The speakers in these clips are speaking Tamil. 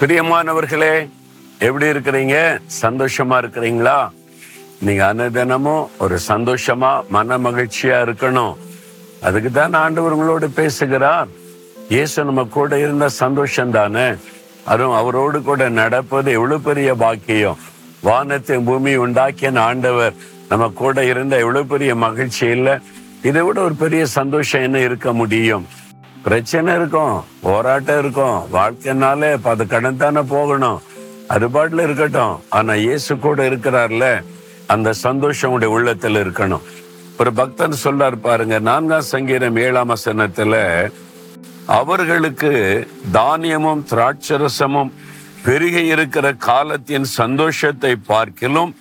பிரியமானவர்களே எப்படி இருக்கிறீங்க? சந்தோஷமா இருக்கிறீங்களா? நீங்க அன்னதினமும் ஒரு சந்தோஷமா மன மகிழ்ச்சியா இருக்கணும். அதுக்கு தான் ஆண்டவர் உங்களோடு பேசுகிறார். இயேசு நம்ம கூட இருந்த சந்தோஷம் தானே அதுவும் அவரோடு கூட நடப்பது எவ்வளவு பெரிய பாக்கியம். வானத்தை பூமி உண்டாக்கிய ஆண்டவர் நம்ம கூட இருந்த எவ்வளவு பெரிய மகிழ்ச்சி இல்லை? இதை விட ஒரு பெரிய சந்தோஷம் என்ன இருக்க முடியும்? பிரச்சனை இருக்கும் போராட்டம் இருக்கும். வாழ்க்கைனாலே அது கடன் தானே போகணும். அது பாட்டில் இருக்கட்டும். ஆனா இயேசு கூட இருக்கிறார்ல. அந்த சந்தோஷம் உடைய உள்ளத்துல இருக்கணும். ஒரு பக்தன் சொல்றாரு பாருங்க நான்காம் சங்கீதம் ஏழாம் வசனத்துல அவர்களுக்கு தானியமும் திராட்சரசமும் பெருகி இருக்கிற காலத்தின் சந்தோஷத்தை பார்க்கிலும்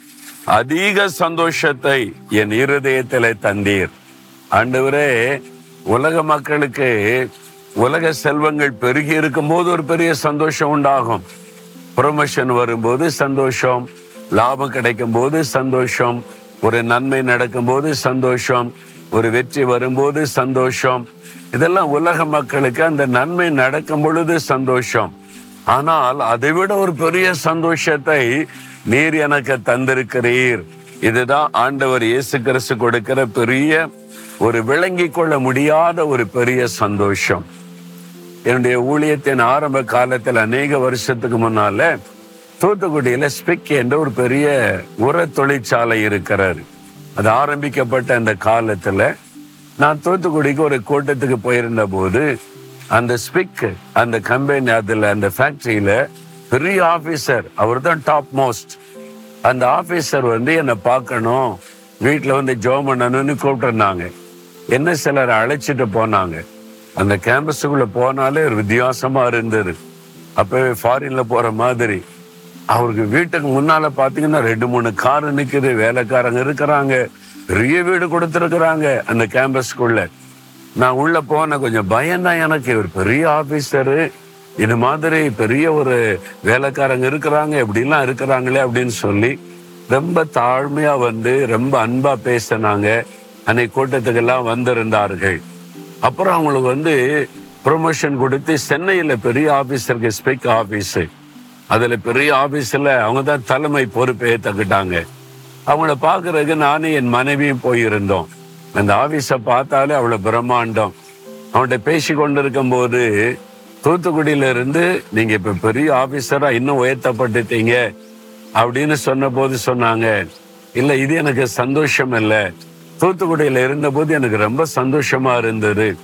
அதிக சந்தோஷத்தை என் இருதயத்திலே தந்தீர். ஆண்டவரே உலக மக்களுக்கு உலக செல்வங்கள் பெருகி இருக்கும் போது ஒரு பெரிய சந்தோஷம் உண்டாகும். ப்ரொமோஷன் வரும்போது சந்தோஷம் லாபம் கிடைக்கும் போது சந்தோஷம் ஒரு நன்மை நடக்கும் போது சந்தோஷம் ஒரு வெற்றி வரும்போது சந்தோஷம். இதெல்லாம் உலக மக்களுக்கு அந்த நன்மை நடக்கும் பொழுது சந்தோஷம். ஆனால் அதை விட ஒரு பெரிய சந்தோஷத்தை நீர் எனக்கு தந்திருக்கிறீர். இதுதான் ஆண்டவர் இயேசு கிறிஸ்து கொடுக்கிற பெரிய ஒரு விளங்கி கொள்ள முடியாத ஒரு பெரிய சந்தோஷம். என்னுடைய ஊழியத்தின் ஆரம்ப காலத்தில் அநேக வருஷத்துக்கு முன்னால தூத்துக்குடியில ஸ்பிக் என்ற ஒரு பெரிய உர தொழிற்சாலை இருக்கிறாரு. அது ஆரம்பிக்கப்பட்ட அந்த காலத்துல நான் தூத்துக்குடிக்கு ஒரு கூட்டத்துக்கு போயிருந்த போது அந்த ஸ்பிக் அந்த கம்பெனி அதுல அந்த ஃபேக்டரியில பெரிய ஆபீசர் அவர் தான் டாப் மோஸ்ட் அந்த ஆபீசர் வந்து என்னை பார்க்கணும். வீட்டில் வந்து ஜோ பண்ணணும்னு கூப்பிட்டுருந்தாங்க. என்ன சிலரை அழைச்சிட்டு போனாங்க. அந்த கேம்பஸுக்குள்ள போனாலே வித்தியாசமாக வித்தியாசமா இருந்தது. அப்பவே ஃபாரின்ல போற மாதிரி. அவருக்கு வீட்டுக்கு முன்னால பாத்தீங்கன்னா ரெண்டு மூணு கார் நிற்குது வேலைக்காரங்க இருக்கிறாங்க. பெரிய வீடு கொடுத்துருக்குறாங்க அந்த கேம்பஸ்க்குள்ள நான் உள்ள போன கொஞ்சம் பயம்தான் எனக்கு. ஒரு பெரிய ஆபீசரு இது மாதிரி பெரிய ஒரு வேலைக்காரங்க இருக்கிறாங்க இப்படிலாம் இருக்கிறாங்களே அப்படின்னு சொல்லி ரொம்ப தாழ்மையா வந்து ரொம்ப அன்பா பேசினாங்க. அன்னைக்கு கூட்டத்துக்கெல்லாம் வந்திருந்தார்கள். அப்புறம் அவங்களுக்கு வந்து ப்ரொமோஷன் கொடுத்து சென்னையில பெரிய ஆபீசருக்கு ஸ்பெக் ஆபீஸ் அதுல பெரிய ஆபீஸ்ல அவங்க தான் தலைமை பொறுப்பு ஏத்துக்கிட்டாங்க. அவங்கள பாக்குறதுக்கு நானும் என் மனைவியும் போயிருந்தோம். அந்த ஆபீஸ பார்த்தாலே அவ்வளவு பிரம்மாண்டம். அவன்கிட்ட பேசி கொண்டிருக்கும் போது தூத்துக்குடியில இருந்து நீங்க இப்ப பெரிய ஆபீசரா இன்னும் உயர்த்தப்பட்டுட்டீங்க அப்படின்னு சொன்ன போது சொன்னாங்க. இல்ல இது எனக்கு சந்தோஷம் இல்லை. தூத்துக்குடியில இருந்தபோது எனக்கு ரொம்ப சந்தோஷமா இருந்தது.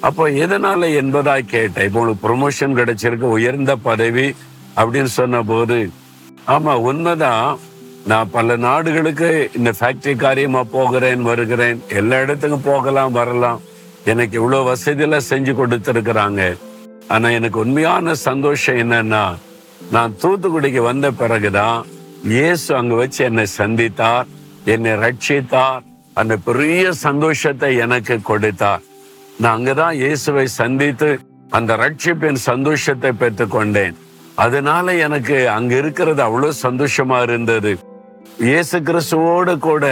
அப்போ எதனால என்பதா கேட்டேன். இப்போ உனக்கு ப்ரொமோஷன் கிடைச்சிருக்கு உயர்ந்த பதவி அப்படின்னு சொன்ன போது ஆமா உண்மைதான். நான் பல நாடுகளுக்கு இந்த ஃபேக்டரி காரியமா போகிறேன் வருகிறேன். எல்லா இடத்துக்கும் போகலாம் வரலாம். எனக்கு இவ்வளவு வசதியெல்லாம் செஞ்சு கொடுத்துருக்குறாங்க. ஆனா எனக்கு உண்மையான சந்தோஷம் என்னன்னா நான் தூத்துக்குடிக்கு வந்த பிறகுதான் இயேசு அங்க வச்சு என்னை சந்தித்தார் என்னை ரட்சித்தார் அந்த பெரிய சந்தோஷத்தை எனக்கு கொடுத்தார். நான் அங்கதான் இயேசுவை சந்தித்து அந்த ரட்சிப்பின் சந்தோஷத்தை பெற்றுக்கொண்டேன் அதனால எனக்கு அங்க இருக்கிறது அவ்வளவு சந்தோஷமா இருந்தது. இயேசு கிறிஸ்துவோடு கூட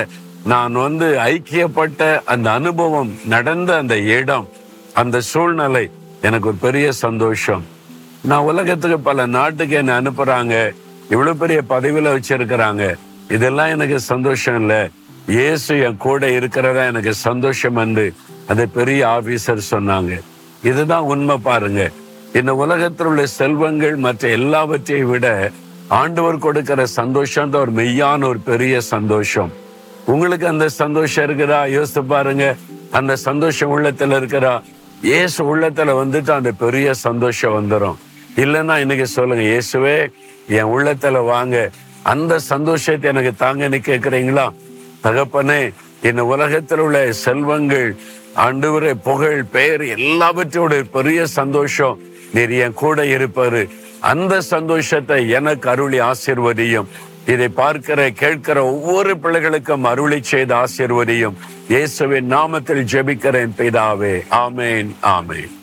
நான் வந்து ஐக்கியப்பட்ட அந்த அனுபவம் நடந்த அந்த இடம் அந்த சூழ்நிலை எனக்கு ஒரு பெரிய சந்தோஷம். நான் உலகத்துக்கு பல நாட்டுக்கு என்னை அனுப்புறாங்க. இவ்வளவு பெரிய பதவியில வச்சிருக்கிறாங்க. இதெல்லாம் எனக்கு சந்தோஷம் இல்லை. இயேசு என் கூட இருக்கிறதா எனக்கு சந்தோஷம் வந்து அந்த பெரிய ஆபீசர் சொன்னாங்க. இதுதான் உண்மை பாருங்க. இந்த உலகத்தில் உள்ள செல்வங்கள் மற்ற எல்லாவற்றையும் விட ஆண்டவர் கொடுக்கிற சந்தோஷம் தான் ஒரு மெய்யான ஒரு பெரிய சந்தோஷம். உங்களுக்கு அந்த சந்தோஷம் இருக்குதா? யோசித்து பாருங்க. அந்த சந்தோஷம் உள்ளத்துல இருக்கிறா இயேசு உள்ளத்துல வந்துட்டு அந்த பெரிய சந்தோஷம் வந்துடும் இல்லைன்னா இன்னைக்கு சொல்லுங்க இயேசுவே என் உள்ளத்துல வாங்க. அந்த சந்தோஷத்தை எனக்கு தாங்கன்னு கேட்குறீங்களா தகப்பனே இந்த உலகத்தில் உள்ள செல்வங்கள் ஆண்டவரே புகழ் பெயர் எல்லாவற்றோட பெரிய சந்தோஷம். நீர் என் கூட இருப்பாரு. அந்த சந்தோஷத்தை எனக்கு அருளி ஆசிர்வதியும். இதை பார்க்கிற கேட்கிற ஒவ்வொரு பிள்ளைகளுக்கும் அருளை செய்த ஆசிர்வதியும் இயேசுவின் நாமத்தில் ஜெபிக்கிறேன் பிதாவே. ஆமேன் ஆமேன்.